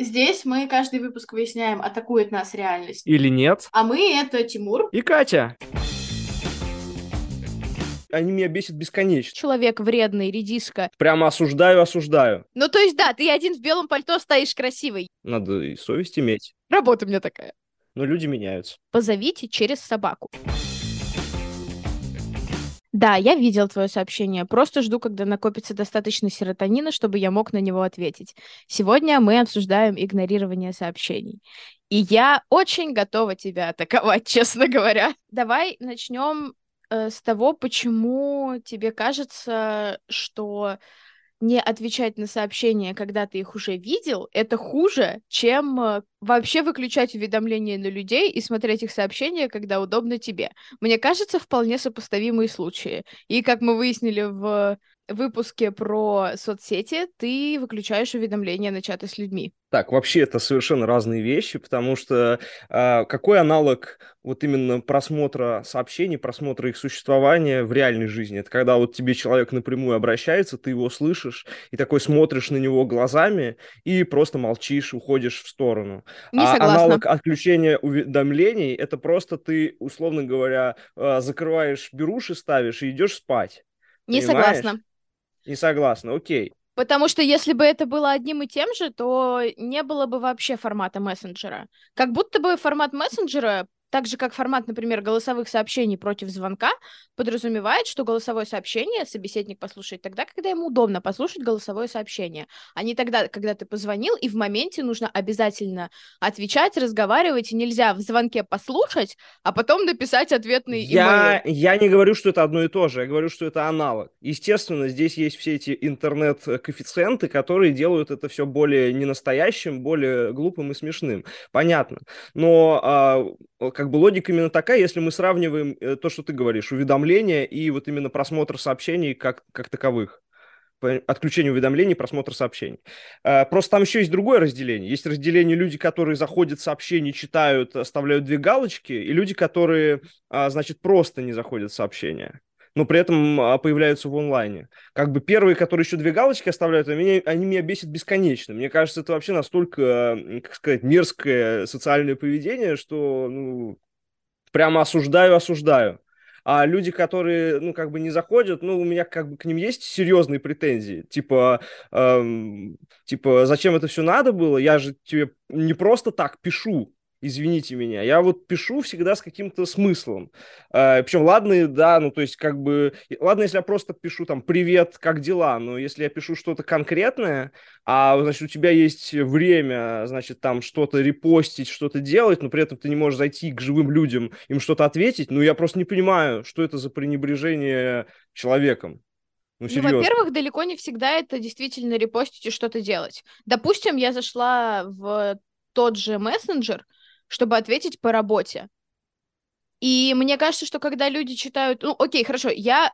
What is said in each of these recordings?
Здесь мы каждый выпуск выясняем, атакует нас реальность. Или нет. А мы — это Тимур. И Катя. Они меня бесят бесконечно. Человек вредный, редиска. Прямо осуждаю, осуждаю. Ну, то есть, да, ты один в белом пальто стоишь красивый. Надо и совесть иметь. Работа у меня такая. Но люди меняются. Позовите через собаку. Да, я видел твое сообщение. Просто жду, когда накопится достаточно серотонина, чтобы я мог на него ответить. Сегодня мы обсуждаем игнорирование сообщений. И я очень готова тебя атаковать, честно говоря. Давай начнем э, с того, почему тебе кажется, что не отвечать на сообщения, когда ты их уже видел, это хуже, чем э, вообще выключать уведомления на людей и смотреть их сообщения, когда удобно тебе. Мне кажется, вполне сопоставимые случаи. И как мы выяснили в выпуске про соцсети, ты выключаешь уведомления на чаты с людьми. Так, вообще это совершенно разные вещи, потому что э, какой аналог вот именно просмотра сообщений, просмотра их существования в реальной жизни? Это когда вот тебе человек напрямую обращается, ты его слышишь, и такой смотришь на него глазами и просто молчишь, уходишь в сторону. Не а согласна. аналог отключения уведомлений, это просто ты, условно говоря, э, закрываешь беруши, ставишь и идешь спать. Не Понимаешь? согласна. Не согласна, окей. Потому что если бы это было одним и тем же, то не было бы вообще формата мессенджера. Как будто бы формат мессенджера, так же как формат, например, голосовых сообщений против звонка, подразумевает, что голосовое сообщение собеседник послушает тогда, когда ему удобно послушать голосовое сообщение, а не тогда, когда ты позвонил, и в моменте нужно обязательно отвечать, разговаривать, и нельзя в звонке послушать, а потом написать ответный Я, имейл. я не говорю, что это одно и то же, я говорю, что это аналог. Естественно, здесь есть все эти интернет-коэффициенты, которые делают это все более ненастоящим, более глупым и смешным. Понятно. Но а, как бы логика именно такая, если мы сравниваем э, то, что ты говоришь, уведомления и вот именно просмотр сообщений как, как таковых. Отключение уведомлений, просмотр сообщений. Э, Просто там еще есть другое разделение. Есть разделение люди, которые заходят в сообщения, читают, оставляют две галочки, и люди, которые, а, значит, просто не заходят в сообщения но при этом а, появляются в онлайне. Как бы первые, которые еще две галочки оставляют, они меня, они меня бесят бесконечно. Мне кажется, это вообще настолько, как сказать, мерзкое социальное поведение, что ну, прямо осуждаю, осуждаю. А люди, которые, ну, как бы не заходят, ну, у меня как бы к ним есть серьезные претензии. Типа, эм, типа, зачем это все надо было? Я же тебе не просто так пишу, извините меня. Я вот пишу всегда с каким-то смыслом. Э, причем, ладно, да, ну, то есть, как бы, ладно, если я просто пишу там «Привет, как дела?», но если я пишу что-то конкретное, а, значит, у тебя есть время, значит, там что-то репостить, что-то делать, но при этом ты не можешь зайти к живым людям, им что-то ответить, ну, я просто не понимаю, что это за пренебрежение человеком. Ну, Ну, во-первых, далеко не всегда это действительно репостить и что-то делать. Допустим, я зашла в тот же мессенджер, чтобы ответить по работе. И мне кажется, что когда люди читают... Ну, окей, хорошо, я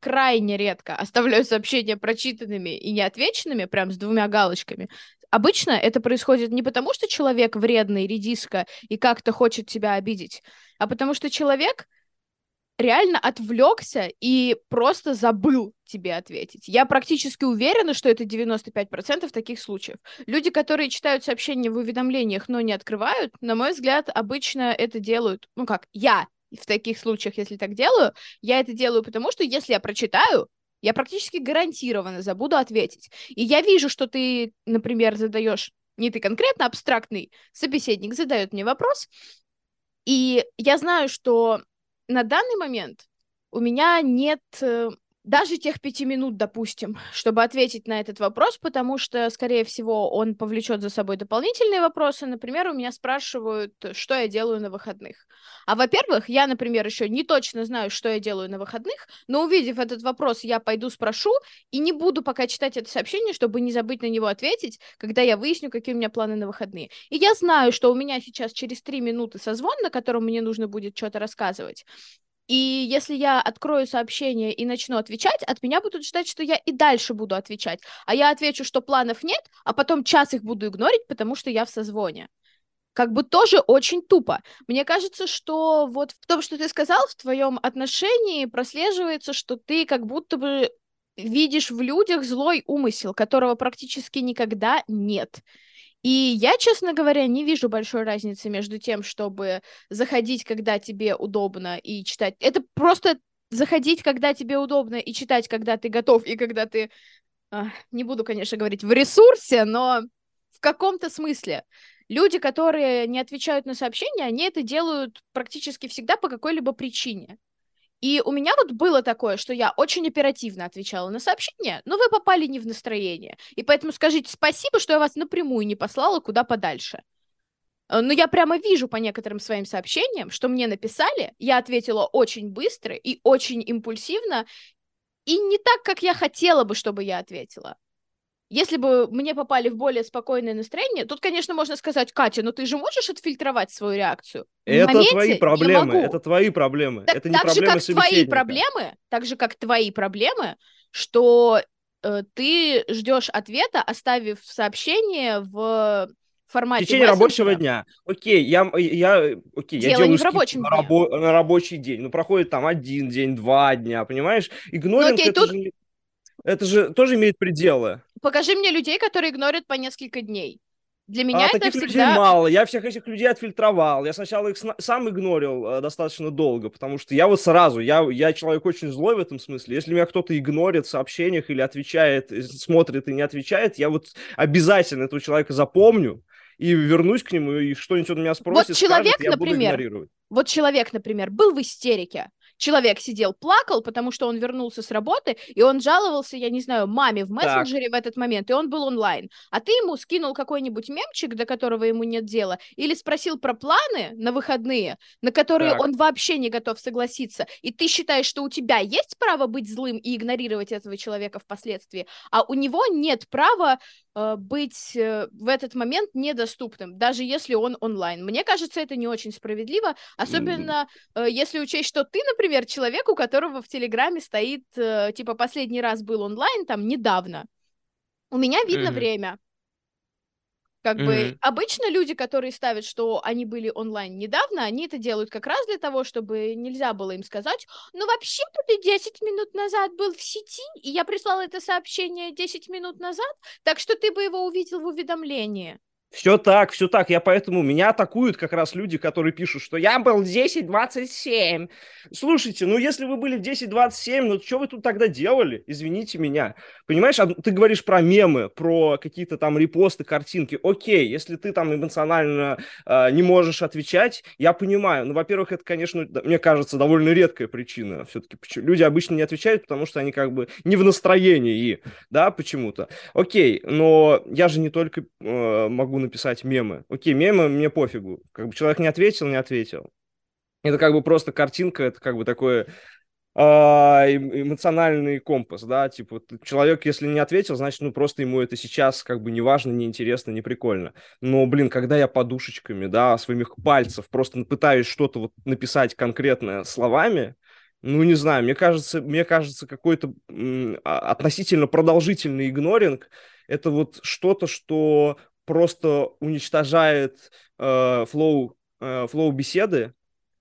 крайне редко оставляю сообщения прочитанными и неотвеченными, прям с двумя галочками. Обычно это происходит не потому, что человек вредный, редиска и как-то хочет тебя обидеть, а потому что человек реально отвлекся и просто забыл тебе ответить. Я практически уверена, что это 95% таких случаев. Люди, которые читают сообщения в уведомлениях, но не открывают, на мой взгляд, обычно это делают, ну как, я в таких случаях, если так делаю, я это делаю потому, что если я прочитаю, я практически гарантированно забуду ответить. И я вижу, что ты, например, задаешь, не ты конкретно, абстрактный собеседник задает мне вопрос, и я знаю, что на данный момент у меня нет э, даже тех пяти минут, допустим, чтобы ответить на этот вопрос, потому что, скорее всего, он повлечет за собой дополнительные вопросы. Например, у меня спрашивают, что я делаю на выходных. А во-первых, я, например, еще не точно знаю, что я делаю на выходных, но увидев этот вопрос, я пойду спрошу и не буду пока читать это сообщение, чтобы не забыть на него ответить, когда я выясню, какие у меня планы на выходные. И я знаю, что у меня сейчас через три минуты созвон, на котором мне нужно будет что-то рассказывать. И если я открою сообщение и начну отвечать, от меня будут ждать, что я и дальше буду отвечать. А я отвечу, что планов нет, а потом час их буду игнорить, потому что я в созвоне. Как бы тоже очень тупо. Мне кажется, что вот в том, что ты сказал, в твоем отношении прослеживается, что ты как будто бы видишь в людях злой умысел, которого практически никогда нет. И я, честно говоря, не вижу большой разницы между тем, чтобы заходить, когда тебе удобно, и читать. Это просто заходить, когда тебе удобно, и читать, когда ты готов, и когда ты... Не буду, конечно, говорить в ресурсе, но в каком-то смысле. Люди, которые не отвечают на сообщения, они это делают практически всегда по какой-либо причине. И у меня вот было такое, что я очень оперативно отвечала на сообщения, но вы попали не в настроение. И поэтому скажите спасибо, что я вас напрямую не послала куда подальше. Э, но я прямо вижу по некоторым своим сообщениям, что мне написали, я ответила очень быстро и очень импульсивно, и не так, как я хотела бы, чтобы я ответила. Если бы мне попали в более спокойное настроение, тут, конечно, можно сказать, Катя, но ты же можешь отфильтровать свою реакцию? Это твои проблемы, это твои проблемы, так, это не так проблемы же, как твои проблемы, так же, как твои проблемы, что э, ты ждешь ответа, оставив сообщение в формате в течение рабочего дня. Окей, я, я, окей, Дело я делаю не в рабочем на, рабо- на рабочий день. Ну, проходит там один день, два дня, понимаешь? Игноринг, Ну, окей, это, тут- же, это же тоже имеет пределы. Покажи мне людей, которые игнорят по несколько дней. Для меня а это таких людей всегда... мало. Я всех этих людей отфильтровал. Я сначала их сна- сам игнорил э, достаточно долго, потому что я вот сразу, я, я человек очень злой в этом смысле. Если меня кто-то игнорит в сообщениях или отвечает, э, смотрит и не отвечает, я вот обязательно этого человека запомню и вернусь к нему, и что-нибудь он меня спросит, человек, скажет, я буду например, игнорировать. Вот человек, например, был в истерике. Человек сидел, плакал, потому что он вернулся с работы, и он жаловался, я не знаю, маме в мессенджере в этот момент, и он был онлайн. А ты ему скинул какой-нибудь мемчик, до которого ему нет дела, или спросил про планы на выходные, на которые Так. он вообще не готов согласиться, и ты считаешь, что у тебя есть право быть злым и игнорировать этого человека впоследствии, а у него нет права быть э, в этот момент недоступным, даже если он онлайн. Мне кажется, это не очень справедливо, особенно э, если учесть, что ты, например, человек, у которого в Телеграме стоит, э, типа, последний раз был онлайн, там, недавно. У меня видно Мгм. время. Как бы Мгм. обычно люди, которые ставят, что они были онлайн недавно, они это делают как раз для того, чтобы нельзя было им сказать, ну вообще-то ты 10 минут назад был в сети, и я прислала это сообщение 10 минут назад, так что ты бы его увидел в уведомлении. Все так, все так. Я поэтому меня атакуют как раз люди, которые пишут, что я был 10.27. Слушайте, ну если вы были в 10.27, ну что вы тут тогда делали? Извините меня. Понимаешь, а ты говоришь про мемы, про какие-то там репосты, картинки. Окей, если ты там эмоционально э, не можешь отвечать, я понимаю. Ну, во-первых, это, конечно, мне кажется, довольно редкая причина. Все-таки люди обычно не отвечают, потому что они как бы не в настроении, да, почему-то. Окей, но я же не только э, могу написать мемы. Окей, мемы мне пофигу. Как бы человек не ответил, не ответил. Это как бы просто картинка, это как бы такое а, эм- эмоциональный компас, да, типа человек, если не ответил, значит, ну просто ему это сейчас как бы не важно, не интересно, не прикольно. Но, блин, когда я подушечками, да, своих пальцев просто пытаюсь что-то вот написать конкретно словами, ну, не знаю, мне кажется, мне кажется, какой-то а- относительно продолжительный игноринг это вот что-то, что просто уничтожает э, флоу, э, флоу беседы.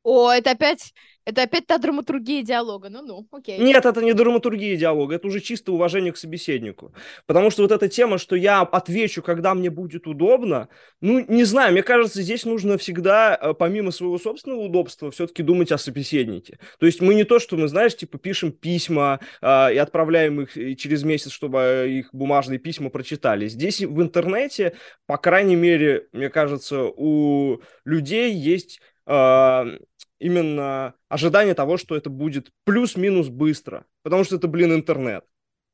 О, это опять, это опять та драматургия диалога. Ну-ну, окей. Нет, это не драматургия диалога, это уже чисто уважение к собеседнику. Потому что вот эта тема, что я отвечу, когда мне будет удобно, ну, не знаю, мне кажется, здесь нужно всегда, э, помимо своего собственного удобства, все-таки думать о собеседнике. То есть мы не то, что мы, знаешь, типа пишем письма э, и отправляем их э, через месяц, чтобы э, их бумажные письма прочитали. Здесь в интернете, по крайней мере, мне кажется, у людей есть э, именно ожидание того, что это будет плюс-минус быстро, потому что это, блин, интернет.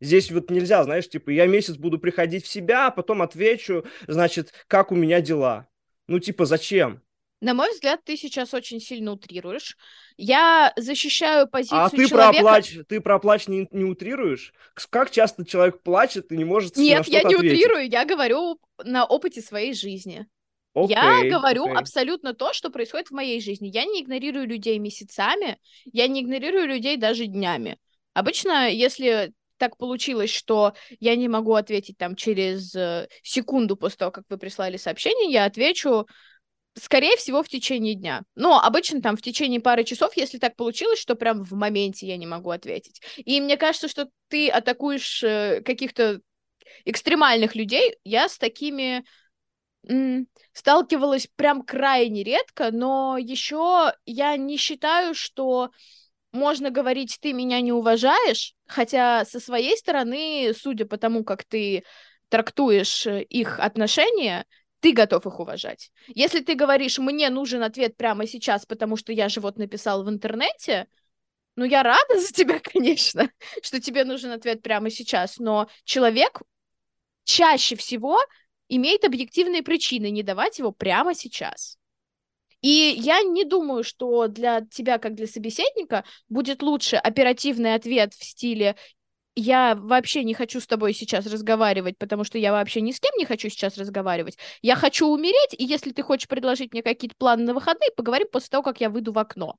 Здесь вот нельзя, знаешь, типа, я месяц буду приходить в себя, а потом отвечу, значит, как у меня дела. Ну, типа, зачем? На мой взгляд, ты сейчас очень сильно утрируешь. Я защищаю позицию А ты человека... про плач, ты про плач не, не утрируешь? Как часто человек плачет и не может Нет, я не ответить? утрирую, я говорю на опыте своей жизни. Окей, я говорю окей. абсолютно то, что происходит в моей жизни. Я не игнорирую людей месяцами, я не игнорирую людей даже днями. Обычно, если так получилось, что я не могу ответить там через э, секунду после того, как вы прислали сообщение, я отвечу Скорее всего, в течение дня. Но обычно там в течение пары часов, если так получилось, что прям в моменте я не могу ответить. И мне кажется, что ты атакуешь э, каких-то экстремальных людей. Я с такими сталкивалась прям крайне редко, но еще я не считаю, что можно говорить, ты меня не уважаешь, хотя со своей стороны, судя по тому, как ты трактуешь э, их отношения, ты готов их уважать. Если ты говоришь, мне нужен ответ прямо сейчас, потому что я же вот написал в интернете, ну, я рада за тебя, конечно, что тебе нужен ответ прямо сейчас, но человек чаще всего имеет объективные причины не давать его прямо сейчас. И я не думаю, что для тебя, как для собеседника, будет лучше оперативный ответ в стиле я вообще не хочу с тобой сейчас разговаривать, потому что я вообще ни с кем не хочу сейчас разговаривать. Я хочу умереть, и если ты хочешь предложить мне какие-то планы на выходные, поговорим после того, как я выйду в окно.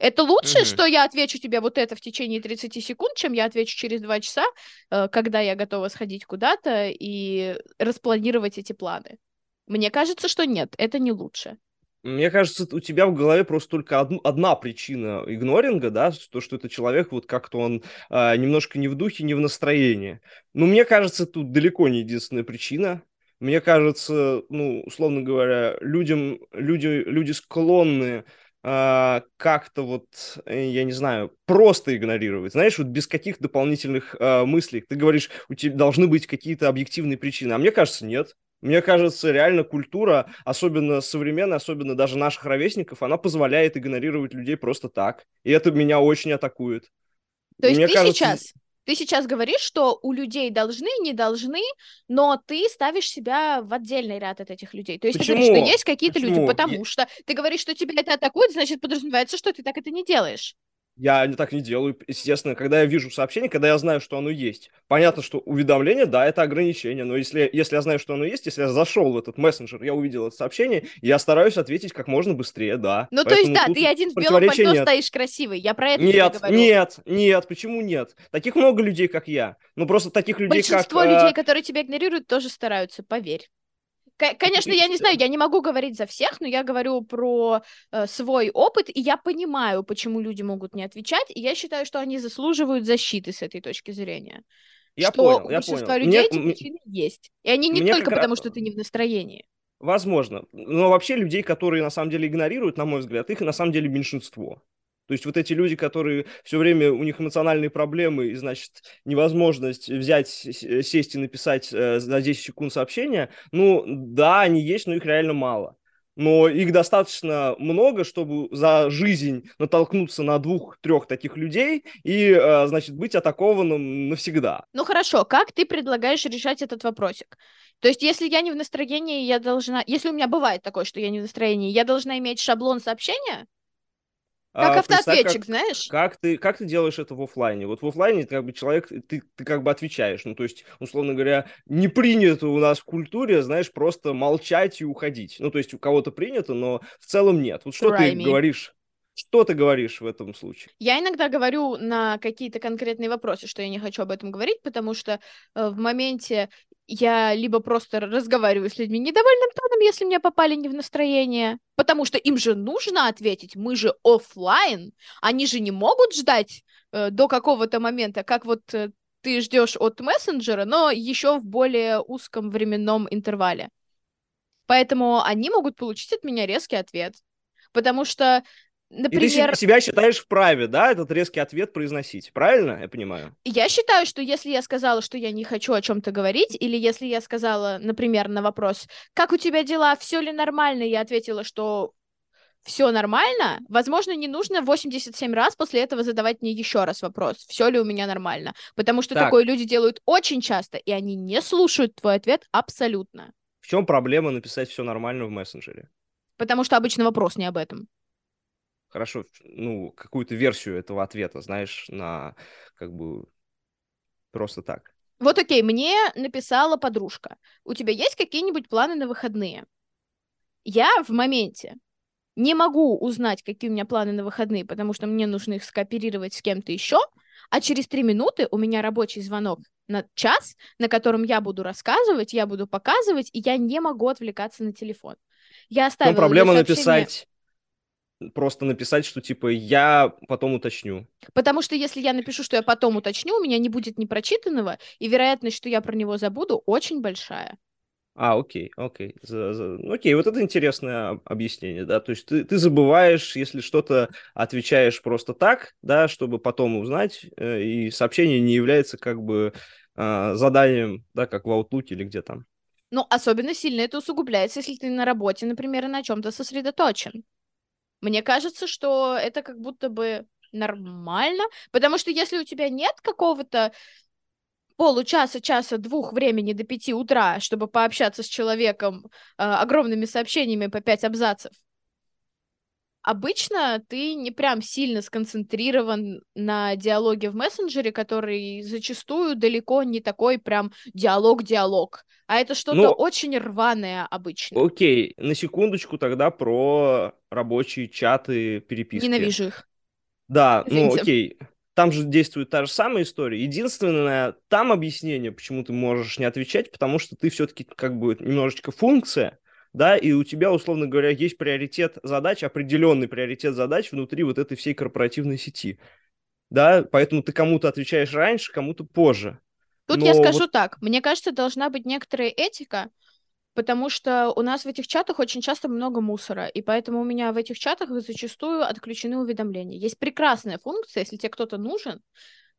Это лучше, mm-hmm. что я отвечу тебе вот это в течение 30 секунд, чем я отвечу через 2 часа, э, когда я готова сходить куда-то и распланировать эти планы. Мне кажется, что нет, это не лучше. Мне кажется, у тебя в голове просто только од- одна причина игноринга, да, то, что это человек вот как-то он а, немножко не в духе, не в настроении. Но мне кажется, тут далеко не единственная причина. Мне кажется, ну, условно говоря, людям, люди, люди склонны а, как-то вот, э, я не знаю, просто игнорировать, знаешь, вот без каких дополнительных а, мыслей. Ты говоришь, у тебя должны быть какие-то объективные причины, а мне кажется, нет. Мне кажется, реально культура, особенно современная, особенно даже наших ровесников, она позволяет игнорировать людей просто так. И это меня очень атакует. То есть Мне ты кажется... сейчас, ты сейчас говоришь, что у людей должны, не должны, но ты ставишь себя в отдельный ряд от этих людей. То есть Почему? ты говоришь, что есть какие-то люди, потому Я... что ты говоришь, что тебя это атакует, значит, подразумевается, что ты так это не делаешь. Я так не делаю, естественно, когда я вижу сообщение, когда я знаю, что оно есть. Понятно, что уведомление, да, это ограничение, но если, если я знаю, что оно есть, если я зашел в этот мессенджер, я увидел это сообщение, я стараюсь ответить как можно быстрее, да. Ну, то есть, да, ты один в белом пальто нет. стоишь красивый, я про это Нет, говорю. нет, нет, почему нет? Таких много людей, как я. Ну, просто таких людей, Большинство как... Большинство людей, которые тебя игнорируют, тоже стараются, поверь. Конечно, я не знаю, я не могу говорить за всех, но я говорю про э, свой опыт, и я понимаю, почему люди могут не отвечать, и я считаю, что они заслуживают защиты с этой точки зрения. Я что понял, у я большинства понял. людей мне, эти причины есть. И они не только потому, раз... что ты не в настроении. Возможно. Но вообще людей, которые на самом деле игнорируют, на мой взгляд, их на самом деле меньшинство. То есть вот эти люди, которые все время, у них эмоциональные проблемы, и, значит, невозможность взять, сесть и написать э, за 10 секунд сообщения, ну, да, они есть, но их реально мало. Но их достаточно много, чтобы за жизнь натолкнуться на двух-трех таких людей и, э, значит, быть атакованным навсегда. Ну хорошо, как ты предлагаешь решать этот вопросик? То есть, если я не в настроении, я должна... Если у меня бывает такое, что я не в настроении, я должна иметь шаблон сообщения? Как а, автоответчик, как, знаешь? Как ты, как ты делаешь это в офлайне? Вот в офлайне как бы человек, ты, ты как бы отвечаешь. Ну, то есть, условно говоря, не принято у нас в культуре, знаешь, просто молчать и уходить. Ну, то есть, у кого-то принято, но в целом нет. Вот что Try ты me. говоришь? Что ты говоришь в этом случае? Я иногда говорю на какие-то конкретные вопросы, что я не хочу об этом говорить, потому что э, в моменте я либо просто разговариваю с людьми недовольным тоном, если мне попали не в настроение, потому что им же нужно ответить, мы же офлайн, они же не могут ждать э, до какого-то момента, как вот э, ты ждешь от мессенджера, но еще в более узком временном интервале. Поэтому они могут получить от меня резкий ответ. Потому что Например... И ты себя считаешь вправе, да, этот резкий ответ произносить, правильно я понимаю? Я считаю, что если я сказала, что я не хочу о чем-то говорить, или если я сказала, например, на вопрос, как у тебя дела, все ли нормально, я ответила, что все нормально, возможно, не нужно 87 раз после этого задавать мне еще раз вопрос, все ли у меня нормально, потому что так. такое люди делают очень часто, и они не слушают твой ответ абсолютно. В чем проблема написать все нормально в мессенджере? Потому что обычно вопрос не об этом хорошо, ну, какую-то версию этого ответа, знаешь, на как бы просто так. Вот окей, мне написала подружка. У тебя есть какие-нибудь планы на выходные? Я в моменте не могу узнать, какие у меня планы на выходные, потому что мне нужно их скооперировать с кем-то еще, а через три минуты у меня рабочий звонок на час, на котором я буду рассказывать, я буду показывать, и я не могу отвлекаться на телефон. Я оставила чем проблема написать, просто написать, что типа я потом уточню. Потому что если я напишу, что я потом уточню, у меня не будет непрочитанного, и вероятность, что я про него забуду, очень большая. А, окей, окей. За- за- ну, Окей, вот это интересное об- объяснение, да. То есть ты, ты забываешь, если что-то отвечаешь просто так, да, чтобы потом узнать, э, и сообщение не является как бы а, заданием, да, как в Outlook или где там. Ну, особенно сильно это усугубляется, если ты на работе, например, и на чем-то сосредоточен. Мне кажется, что это как будто бы нормально, потому что если у тебя нет какого-то получаса, часа, двух времени до пяти утра, чтобы пообщаться с человеком э, огромными сообщениями по пять абзацев, обычно ты не прям сильно сконцентрирован на диалоге в мессенджере, который зачастую далеко не такой прям диалог-диалог, а это что-то Ну, очень рваное обычно. Окей, на секундочку тогда про рабочие чаты, переписки. Ненавижу их. Да, ну Извините. окей. Там же действует та же самая история. Единственное, там объяснение, почему ты можешь не отвечать, потому что ты все-таки как бы немножечко функция, да, и у тебя, условно говоря, есть приоритет задач, определенный приоритет задач внутри вот этой всей корпоративной сети. Да, поэтому ты кому-то отвечаешь раньше, кому-то позже. Тут я Но скажу вот- так, мне кажется, должна быть некоторая этика, потому что у нас в этих чатах очень часто много мусора, и поэтому у меня в этих чатах зачастую отключены уведомления. Есть прекрасная функция, если тебе кто-то нужен,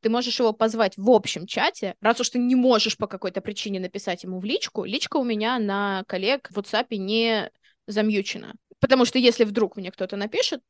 ты можешь его позвать в общем чате, раз уж ты не можешь по какой-то причине написать ему в личку, личка у меня на коллег в WhatsApp не замьючена. Потому что если вдруг мне кто-то напишет,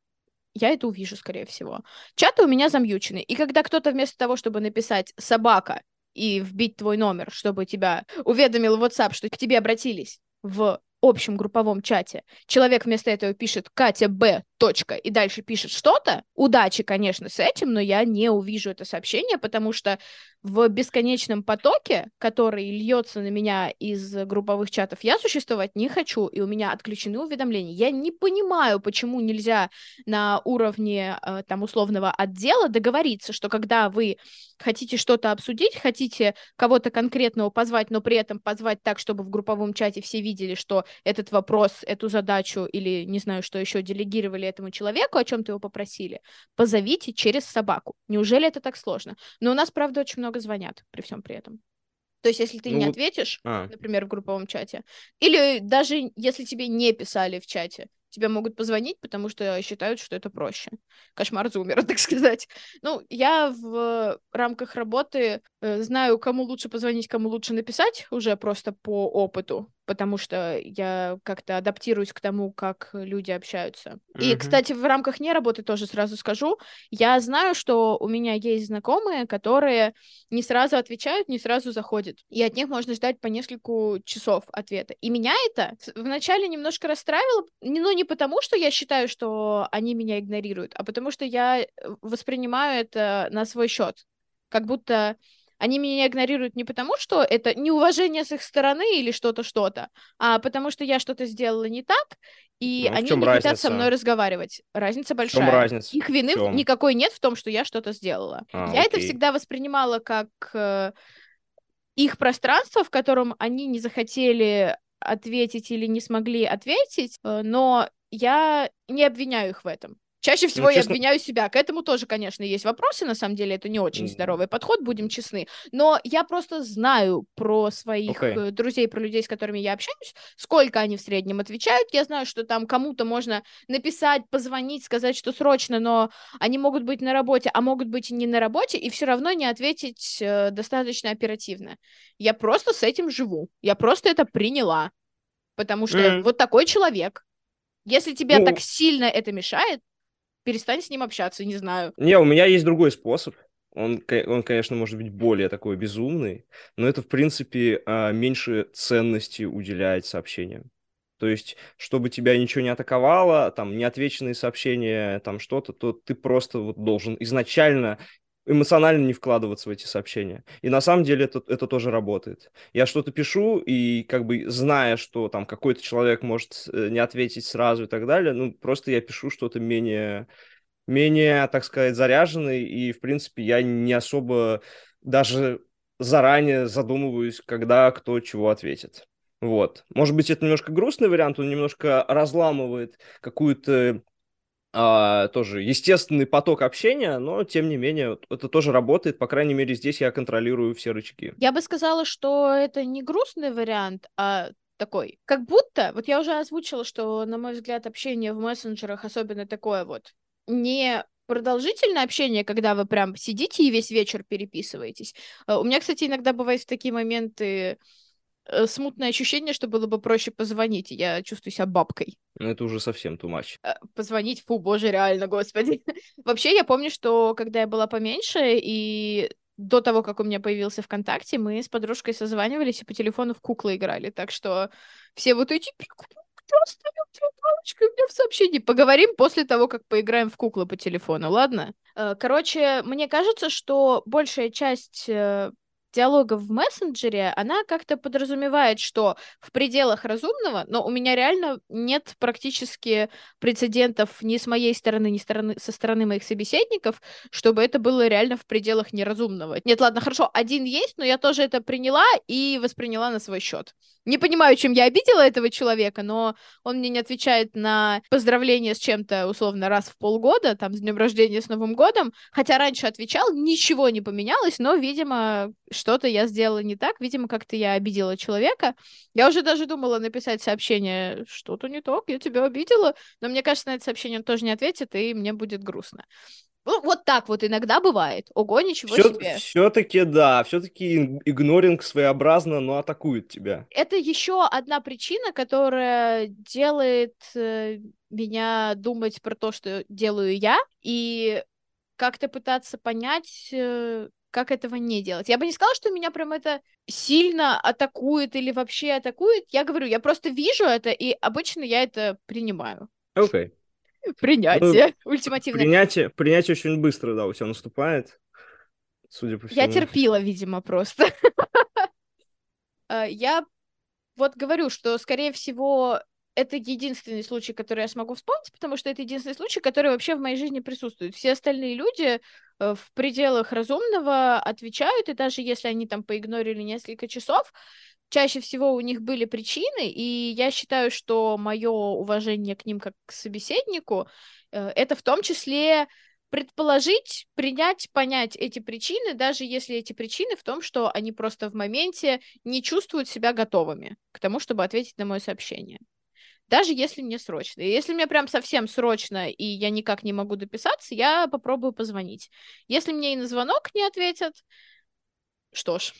я это увижу, скорее всего. Чаты у меня замьючены. И когда кто-то вместо того, чтобы написать «собака» и вбить твой номер, чтобы тебя уведомил WhatsApp, что к тебе обратились в общем групповом чате, человек вместо этого пишет Катя Б. Точка, и дальше пишет что-то, удачи, конечно, с этим, но я не увижу это сообщение, потому что в бесконечном потоке, который льется на меня из групповых чатов, я существовать не хочу, и у меня отключены уведомления. Я не понимаю, почему нельзя на уровне э, там условного отдела договориться, что когда вы хотите что-то обсудить, хотите кого-то конкретного позвать, но при этом позвать так, чтобы в групповом чате все видели, что этот вопрос, эту задачу или не знаю, что еще делегировали этому человеку, о чем-то его попросили, позовите через собаку. Неужели это так сложно? Но у нас, правда, очень много звонят при всем при этом. То есть, если ты Ну не ответишь, А, например, в групповом чате, или даже если тебе не писали в чате, тебе могут позвонить, потому что считают, что это проще. Кошмар зумера, так сказать. Ну, я в рамках работы э, знаю, кому лучше позвонить, кому лучше написать, уже просто по опыту, потому что я как-то адаптируюсь к тому, как люди общаются. И, Мгм. кстати, в рамках не работы тоже сразу скажу, я знаю, что у меня есть знакомые, которые не сразу отвечают, не сразу заходят. И от них можно ждать по нескольку часов ответа. И меня это вначале немножко расстраивало, не- ну, не потому, что я считаю, что они меня игнорируют, а потому что я э, воспринимаю это на свой счет. Как будто они меня игнорируют не потому, что это неуважение с их стороны или что-то, что-то, а потому что я что-то сделала не так, и Ну, в они не хотят со разница? мной разговаривать. Разница в большая. чем разница? Их вины В никакой нет в том, что я что-то сделала. А, я это окей. всегда воспринимала как э, их пространство, в котором они не захотели ответить или не смогли ответить, э, но я не обвиняю их в этом. Чаще всего я Ну, честно- обвиняю себя. К этому тоже, конечно, есть вопросы. На самом деле, это не очень М. здоровый подход, будем честны. Но я просто знаю про своих Окей. э, друзей, про людей, с которыми я общаюсь, сколько они в среднем отвечают. Я знаю, что там кому-то можно написать, позвонить, сказать, что срочно, но они могут быть на работе, а могут быть и не на работе, и все равно не ответить э, достаточно оперативно. Я просто с этим живу. Я просто это приняла. Потому что Мгм. вот такой человек. Если тебе Ну- так сильно это мешает, перестань с ним общаться, не знаю. Не, у меня есть другой способ. Он, он, конечно, может быть более такой безумный, но это, в принципе, а, меньше ценности уделяет сообщениям. То есть, чтобы тебя ничего не атаковало, там, неотвеченные сообщения, там, что-то, то ты просто вот должен изначально эмоционально не вкладываться в эти сообщения. И на самом деле это, это тоже работает. Я что-то пишу, и как бы зная, что там какой-то человек может э, не ответить сразу и так далее, ну, просто я пишу что-то менее менее, так сказать, заряженный, и, в принципе, я не особо даже заранее задумываюсь, когда кто чего ответит. Вот. Может быть, это немножко грустный вариант, он немножко разламывает какую-то а, тоже естественный поток общения, но тем не менее это тоже работает. По крайней мере, здесь я контролирую все рычаги. Я бы сказала, что это не грустный вариант, а такой. Как будто, вот я уже озвучила, что, на мой взгляд, общение в мессенджерах, особенно такое вот, не продолжительное общение, когда вы прям сидите и весь вечер переписываетесь. А, у меня, кстати, иногда бывает в такие моменты Э, смутное ощущение, что было бы проще позвонить. Я чувствую себя бабкой. Ну, это уже совсем too much. Э, позвонить, фу, боже, реально, господи. Вообще, я помню, что когда я была поменьше, и до того, как у меня появился ВКонтакте, мы с подружкой созванивались и по телефону в куклы играли. Так что все вот эти твою палочку у меня в сообщении? Поговорим после того, как поиграем в куклы по телефону, ладно? Э, короче, мне кажется, что большая часть диалогов в мессенджере, она как-то подразумевает, что в пределах разумного, но у меня реально нет практически прецедентов ни с моей стороны, ни стороны, со стороны моих собеседников, чтобы это было реально в пределах неразумного. Нет, ладно, хорошо, один есть, но я тоже это приняла и восприняла на свой счет. Не понимаю, чем я обидела этого человека, но он мне не отвечает на поздравления с чем-то, условно, раз в полгода, там, с днем рождения, с Новым годом, хотя раньше отвечал, ничего не поменялось, но, видимо, что-то я сделала не так, видимо, как-то я обидела человека. Я уже даже думала написать сообщение, что-то не так, я тебя обидела, но мне кажется, на это сообщение он тоже не ответит, и мне будет грустно. Ну, вот так вот иногда бывает. Ого, ничего Всё, себе. Все-таки, да, все-таки игноринг своеобразно, но атакует тебя. Это еще одна причина, которая делает э, меня думать про то, что делаю я, и как-то пытаться понять, э, как этого не делать. Я бы не сказала, что меня прям это сильно атакует или вообще атакует. Я говорю, я просто вижу это, и обычно я это принимаю. Окей. Okay. Принятие. Ну, Ультимативное. Принятие, принятие очень быстро, да, у тебя наступает. Судя по всему. Я терпила, видимо, просто. Э, я вот говорю, что, скорее всего, это единственный случай, который я смогу вспомнить, потому что это единственный случай, который вообще в моей жизни присутствует. Все остальные люди э, в пределах разумного отвечают, и даже если они там поигнорили несколько часов, чаще всего у них были причины, и я считаю, что мое уважение к ним как к собеседнику э, это в том числе предположить, принять, понять эти причины, даже если эти причины в том, что они просто в моменте не чувствуют себя готовыми к тому, чтобы ответить на мое сообщение. Даже если мне срочно. Если мне прям совсем срочно, и я никак не могу дописаться, я попробую позвонить. Если мне и на звонок не ответят, что ж,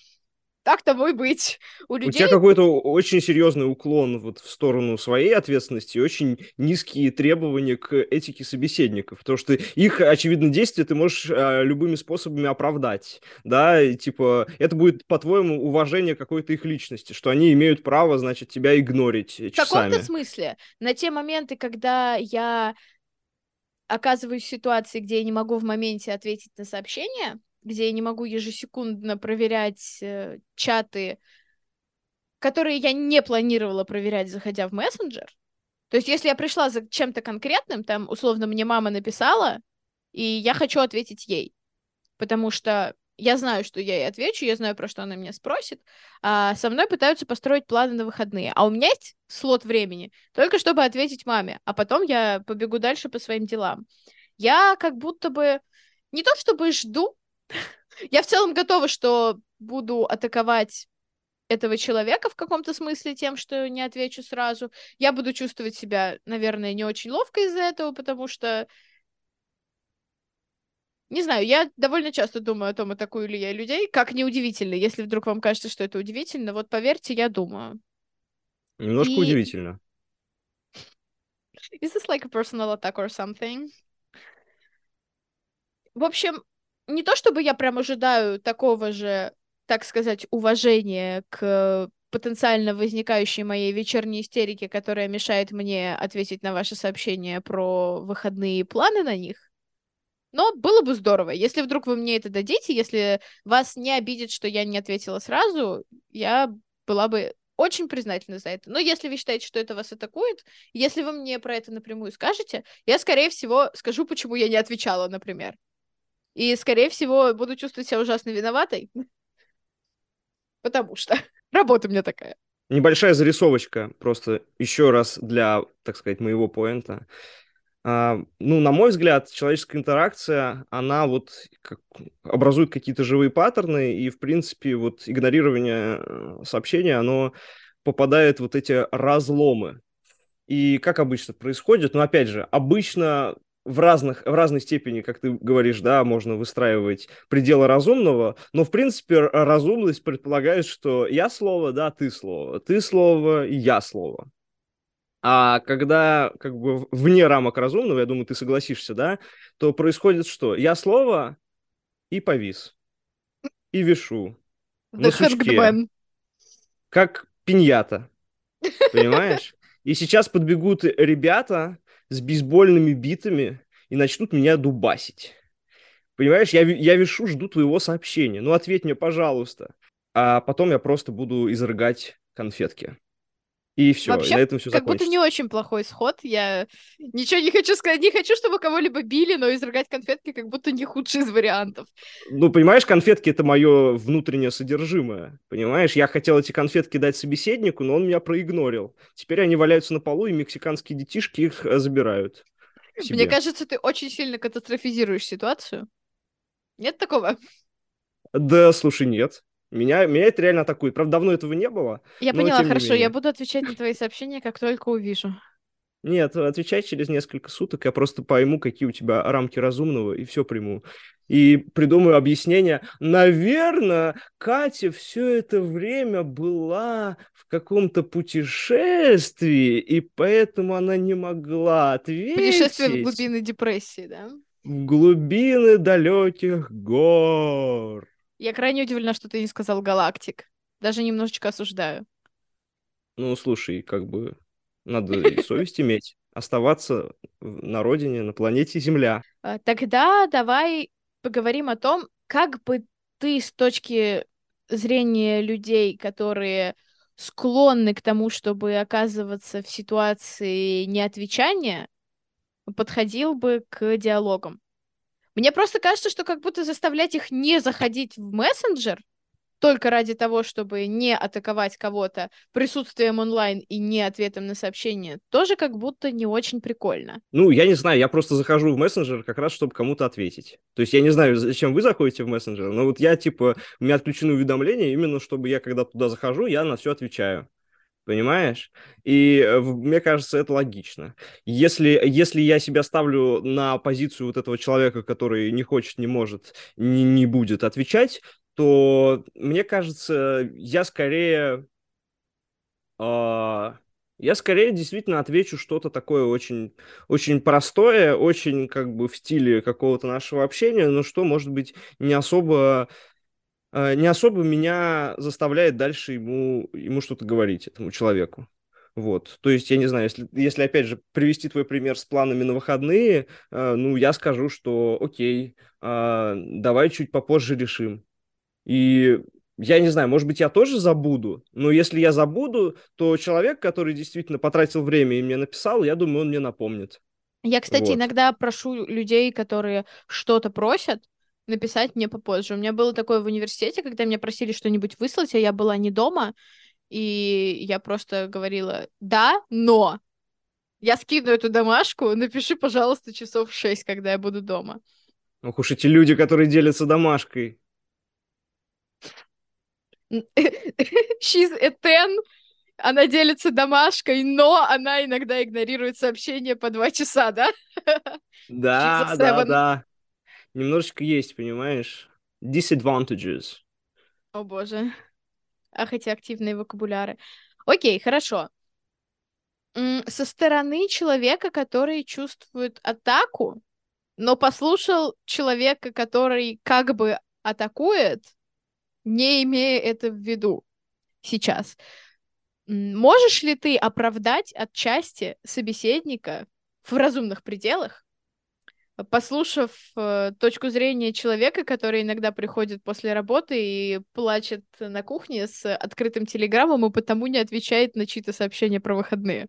так тому и быть. У, людей... У тебя какой-то очень серьезный уклон вот в сторону своей ответственности очень низкие требования к этике собеседников, потому что их, очевидно, действия ты можешь а, любыми способами оправдать, да, и, типа, это будет, по-твоему, уважение какой-то их личности, что они имеют право, значит, тебя игнорить часами. В каком-то смысле. На те моменты, когда я оказываюсь в ситуации, где я не могу в моменте ответить на сообщение, где я не могу ежесекундно проверять э, чаты, которые я не планировала проверять, заходя в мессенджер. То есть, если я пришла за чем-то конкретным, там, условно, мне мама написала, и я хочу ответить ей, потому что я знаю, что я ей отвечу, я знаю, про что она меня спросит, а со мной пытаются построить планы на выходные, а у меня есть слот времени только чтобы ответить маме, а потом я побегу дальше по своим делам. Я как будто бы не то чтобы жду, я в целом готова, что буду атаковать этого человека в каком-то смысле тем, что не отвечу сразу. Я буду чувствовать себя, наверное, не очень ловко из-за этого, потому что не знаю, я довольно часто думаю о том, атакую ли я людей. Как неудивительно, если вдруг вам кажется, что это удивительно, вот поверьте, я думаю. Немножко И... удивительно. Is this like a personal attack or something? В общем, не то чтобы я прям ожидаю такого же, так сказать, уважения к потенциально возникающей моей вечерней истерике, которая мешает мне ответить на ваши сообщения про выходные планы на них. Но было бы здорово, если вдруг вы мне это дадите, если вас не обидит, что я не ответила сразу, я была бы очень признательна за это. Но если вы считаете, что это вас атакует, если вы мне про это напрямую скажете, я, скорее всего, скажу, почему я не отвечала, например. И, скорее всего, буду чувствовать себя ужасно виноватой. Потому что работа у меня такая. небольшая зарисовочка, просто еще раз для, так сказать, моего поинта. А, ну, на мой взгляд, человеческая интеракция, она вот как, образует какие-то живые паттерны, и, в принципе, вот игнорирование э, сообщения, оно попадает в вот эти разломы. И как обычно происходит, ну, опять же, обычно в, разных, в разной степени, как ты говоришь, да, можно выстраивать пределы разумного, но, в принципе, разумность предполагает, что я слово, да, ты слово, ты слово я слово. А когда как бы вне рамок разумного, я думаю, ты согласишься, да, то происходит что? Я слово и повис, и вишу на сучке, как пиньята, понимаешь? И сейчас подбегут ребята, с бейсбольными битами и начнут меня дубасить. Понимаешь, я, я вешу, жду твоего сообщения. Ну, ответь мне, пожалуйста. А потом я просто буду изрыгать конфетки. И все, Вообще, и на этом все как будто не очень плохой исход. Я ничего не хочу сказать, не хочу, чтобы кого-либо били, но изрыгать конфетки как будто не худший из вариантов. Ну, понимаешь, конфетки — это мое внутреннее содержимое, понимаешь? Я хотел эти конфетки дать собеседнику, но он меня проигнорил. Теперь они валяются на полу, и мексиканские детишки их забирают. Себе. Мне кажется, ты очень сильно катастрофизируешь ситуацию. Нет такого? Да, слушай, нет. Меня, меня это реально атакует. Правда, давно этого не было. Я но, поняла, хорошо. Я буду отвечать на твои сообщения, как только увижу. Нет, отвечай через несколько суток. Я просто пойму, какие у тебя рамки разумного, и все приму. И придумаю объяснение. Наверное, Катя все это время была в каком-то путешествии, и поэтому она не могла ответить. Путешествие в глубины депрессии, да? В глубины далеких гор. Я крайне удивлена, что ты не сказал галактик. Даже немножечко осуждаю. Ну, слушай, как бы надо и совесть иметь. Оставаться на родине, на планете Земля. А, тогда давай поговорим о том, как бы ты с точки зрения людей, которые склонны к тому, чтобы оказываться в ситуации неотвечания, подходил бы к диалогам. Мне просто кажется, что как будто заставлять их не заходить в мессенджер только ради того, чтобы не атаковать кого-то присутствием онлайн и не ответом на сообщение, тоже как будто не очень прикольно. Ну, я не знаю, я просто захожу в мессенджер как раз, чтобы кому-то ответить. То есть я не знаю, зачем вы заходите в мессенджер, но вот я, типа, у меня отключены уведомления, именно чтобы я, когда туда захожу, я на все отвечаю. Понимаешь? И э, мне кажется, это логично. Если, если я себя ставлю на позицию вот этого человека, который не хочет, не может, не, не будет отвечать, то мне кажется, я скорее... Э, я скорее действительно отвечу что-то такое очень, очень простое, очень как бы в стиле какого-то нашего общения, но что, может быть, не особо не особо меня заставляет дальше ему, ему что-то говорить, этому человеку. Вот, то есть, я не знаю, если, если опять же привести твой пример с планами на выходные, э, ну, я скажу, что окей, э, давай чуть попозже решим. И я не знаю, может быть, я тоже забуду, но если я забуду, то человек, который действительно потратил время и мне написал, я думаю, он мне напомнит. Я, кстати, вот. иногда прошу людей, которые что-то просят, написать мне попозже. У меня было такое в университете, когда меня просили что-нибудь выслать, а я была не дома, и я просто говорила «да, но». Я скину эту домашку, напиши, пожалуйста, часов шесть, когда я буду дома. Ох уж эти люди, которые делятся домашкой. She's a ten. Она делится домашкой, но она иногда игнорирует сообщения по два часа, да? Да, да, да немножечко есть, понимаешь? Disadvantages. О боже. Ах, эти активные вокабуляры. Окей, хорошо. Со стороны человека, который чувствует атаку, но послушал человека, который как бы атакует, не имея это в виду сейчас. Можешь ли ты оправдать отчасти собеседника в разумных пределах, послушав э, точку зрения человека, который иногда приходит после работы и плачет на кухне с открытым телеграммом и потому не отвечает на чьи-то сообщения про выходные.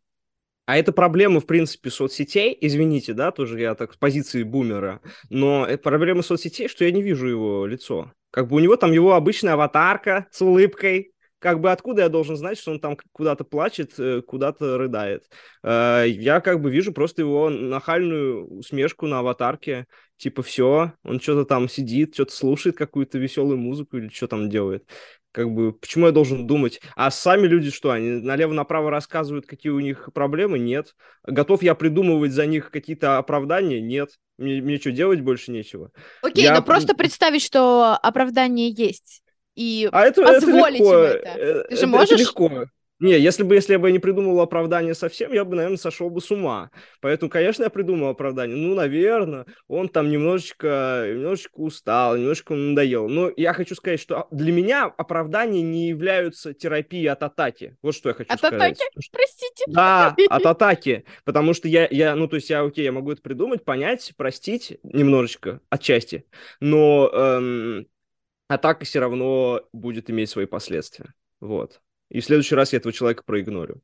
А это проблема, в принципе, соцсетей. Извините, да, тоже я так с позиции бумера. Но это проблема соцсетей, что я не вижу его лицо. Как бы у него там его обычная аватарка с улыбкой, как бы откуда я должен знать, что он там куда-то плачет, э, куда-то рыдает? Э, я как бы вижу просто его нахальную усмешку на аватарке, типа все, он что-то там сидит, что-то слушает какую-то веселую музыку или что там делает. Как бы, почему я должен думать? А сами люди что, они налево-направо рассказывают, какие у них проблемы? Нет. Готов я придумывать за них какие-то оправдания? Нет. Мне, мне что, делать больше нечего? Окей, Я- но просто представить, что оправдание есть. И А это, Позволить это легко. им это. Э, Ты же это- можешь? Это легко. Не, если бы, если бы я не придумал оправдание совсем, я бы, наверное, сошел бы с ума. Поэтому, конечно, я придумал оправдание. Ну, наверное, он там немножечко, немножечко устал, немножечко надоел. Но я хочу сказать, что для меня оправдания не являются терапией от атаки. Вот что я хочу От сказать. атаки? простите. Да, от атаки. Потому что я, я, ну, то есть я, окей, я могу это придумать, понять, простить немножечко, отчасти, но эм, атака все равно будет иметь свои последствия. Вот. И в следующий раз я этого человека проигнорю.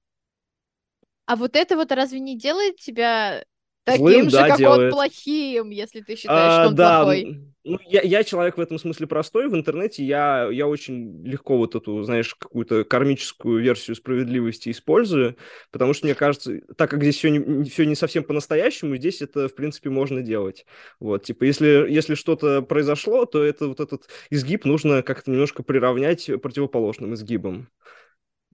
А вот это вот разве не делает тебя таким Злым, же, да, как он делает. плохим, если ты считаешь, А, что он да, плохой? ну, я, я человек в этом смысле простой. В интернете я, я очень легко вот эту, знаешь, какую-то кармическую версию справедливости использую, потому что, мне кажется, так как здесь все не, все не совсем по-настоящему, здесь это, в принципе, можно делать. Вот, типа, если, если что-то произошло, то это вот этот изгиб нужно как-то немножко приравнять противоположным изгибом.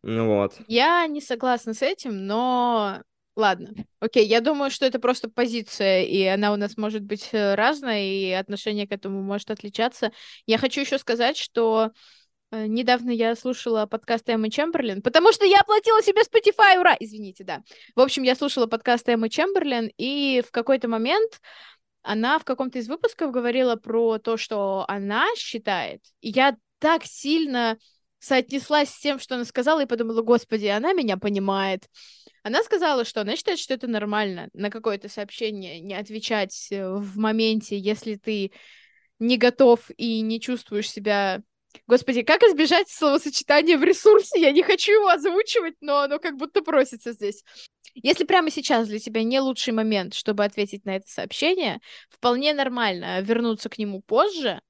Вот. Я не согласна с этим, но ладно. Окей, я думаю, что это просто позиция, и она у нас может быть э, разная, и отношение к этому может отличаться. Я хочу еще сказать, что э, недавно я слушала подкаст Эммы Чемберлин, потому что я оплатила себе Spotify, ура! Извините, да. В общем, я слушала подкаст Эммы Чемберлин, и в какой-то момент она в каком-то из выпусков говорила про то, что она считает, и я так сильно соотнеслась с тем, что она сказала, и подумала, господи, она меня понимает. Она сказала, что она считает, что это нормально на какое-то сообщение не отвечать э, в моменте, если ты не готов и не чувствуешь себя... Господи, как избежать словосочетания в ресурсе? Я не хочу его озвучивать, но оно как будто просится здесь. Если прямо сейчас для тебя не лучший момент, чтобы ответить на это сообщение, вполне нормально вернуться к нему позже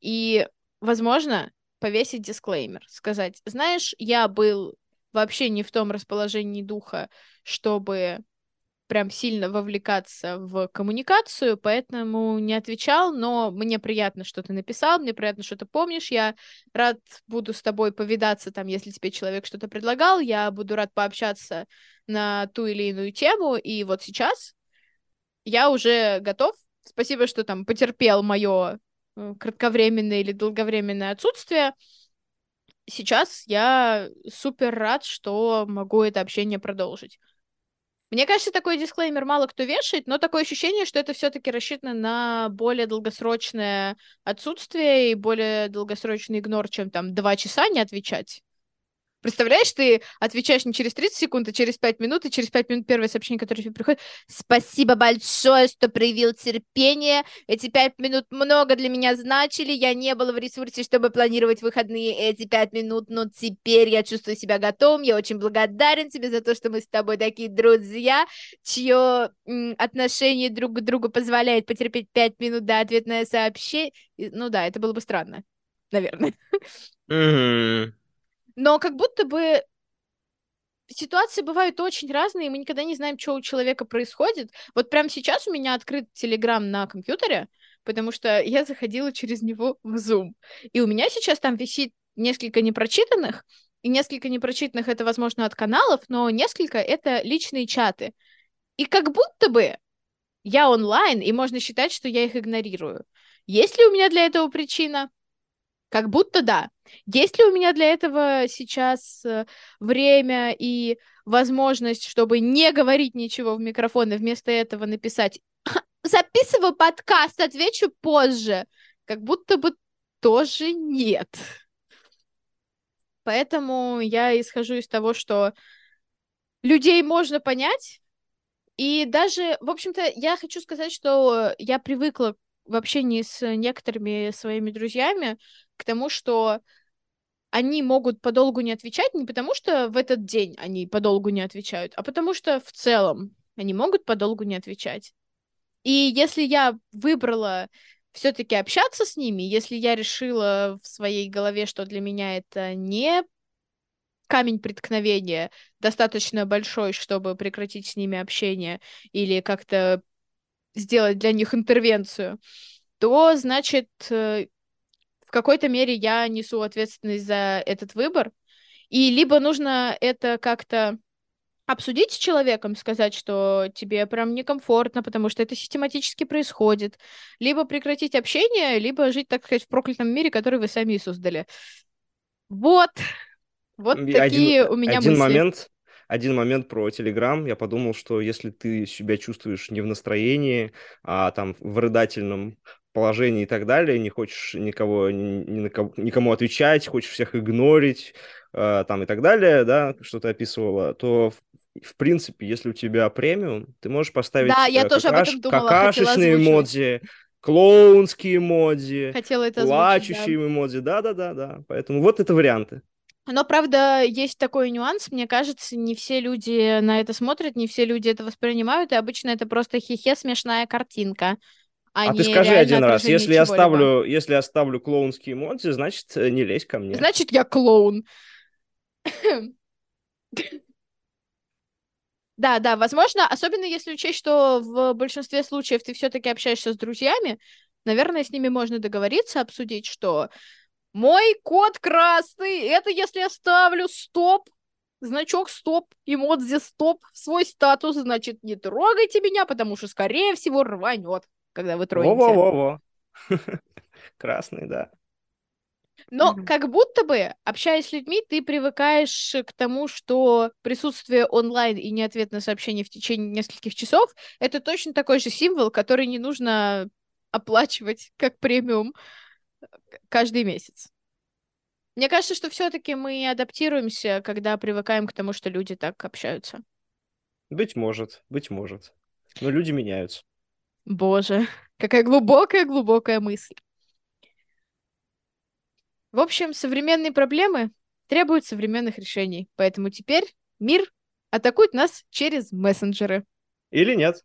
и, возможно, повесить дисклеймер, сказать, знаешь, я был вообще не в том расположении духа, чтобы прям сильно вовлекаться в коммуникацию, поэтому не отвечал, но мне приятно, что ты написал, мне приятно, что ты помнишь, я рад буду с тобой повидаться там, если тебе человек что-то предлагал, я буду рад пообщаться на ту или иную тему, и вот сейчас я уже готов. Спасибо, что там потерпел мое кратковременное или долговременное отсутствие. Сейчас я супер рад, что могу это общение продолжить. Мне кажется, такой дисклеймер мало кто вешает, но такое ощущение, что это все-таки рассчитано на более долгосрочное отсутствие и более долгосрочный игнор, чем там два часа не отвечать. Представляешь, ты отвечаешь не через 30 секунд, а через 5 минут, и через 5 минут первое сообщение, которое тебе приходит. Спасибо большое, что проявил терпение. Эти 5 минут много для меня значили. Я не была в ресурсе, чтобы планировать выходные эти 5 минут, но теперь я чувствую себя готовым. Я очень благодарен тебе за то, что мы с тобой такие друзья, чье отношение друг к другу позволяет потерпеть 5 минут до ответное сообщение. Ну да, это было бы странно, наверное. Мгм. Но как будто бы ситуации бывают очень разные, и мы никогда не знаем, что у человека происходит. Вот прямо сейчас у меня открыт Телеграм на компьютере, потому что я заходила через него в Zoom. И у меня сейчас там висит несколько непрочитанных, и несколько непрочитанных это, возможно, от каналов, но несколько это личные чаты. И как будто бы я онлайн, и можно считать, что я их игнорирую. Есть ли у меня для этого причина? Как будто да. Есть ли у меня для этого сейчас э, время и возможность, чтобы не говорить ничего в микрофон и вместо этого написать «Записываю подкаст, отвечу позже». Как будто бы тоже нет. Поэтому я исхожу из того, что людей можно понять, и даже, в общем-то, я хочу сказать, что я привыкла в общении с некоторыми своими друзьями к тому, что они могут подолгу не отвечать не потому, что в этот день они подолгу не отвечают, а потому что в целом они могут подолгу не отвечать. И если я выбрала все-таки общаться с ними, если я решила в своей голове, что для меня это не камень преткновения достаточно большой, чтобы прекратить с ними общение или как-то сделать для них интервенцию, то, значит, э, в какой-то мере я несу ответственность за этот выбор. И либо нужно это как-то обсудить с человеком, сказать, что тебе прям некомфортно, потому что это систематически происходит, либо прекратить общение, либо жить, так сказать, в проклятом мире, который вы сами создали. Вот. Вот такие один, у меня один мысли. момент, один момент про Телеграм. Я подумал, что если ты себя чувствуешь не в настроении, а там в рыдательном положении и так далее, не хочешь никого, ни, на кого- никому отвечать, хочешь всех игнорить, э, там и так далее, да, что ты описывала, то в, принципе, если у тебя премиум, ты можешь поставить Да, я э, тоже об какаш- этом думала, какашечные эмодзи, клоунские эмодзи, Хотела это озвучить, да. плачущие эмодзи, да-да-да-да. Поэтому вот это варианты. Но, правда, есть такой нюанс, мне кажется, не все люди на это смотрят, не все люди это воспринимают, и обычно это просто хихе смешная картинка, а, А ты скажи один раз, если я ставлю, если я ставлю клоунские эмодзи, значит, э, не лезь ко мне. Значит, я клоун. Да, да, возможно, особенно если учесть, что в большинстве случаев ты все-таки общаешься с друзьями, наверное, с ними можно договориться, обсудить, что мой код красный, это если я ставлю стоп, значок стоп, эмодзи стоп в свой статус, значит, не трогайте меня, потому что, скорее всего, рванет, когда вы тронете. Во-во-во-во. Красный, да. Но как будто бы, общаясь с людьми, ты привыкаешь к тому, что присутствие онлайн и не ответ на сообщение в течение нескольких часов — это точно такой же символ, который не нужно оплачивать как премиум каждый месяц. Мне кажется, что все-таки мы адаптируемся, когда привыкаем к тому, что люди так общаются. Быть может, быть может. Но люди меняются. Боже, какая глубокая-глубокая мысль. В общем, современные проблемы требуют современных решений, поэтому теперь мир атакует нас через мессенджеры. Или нет.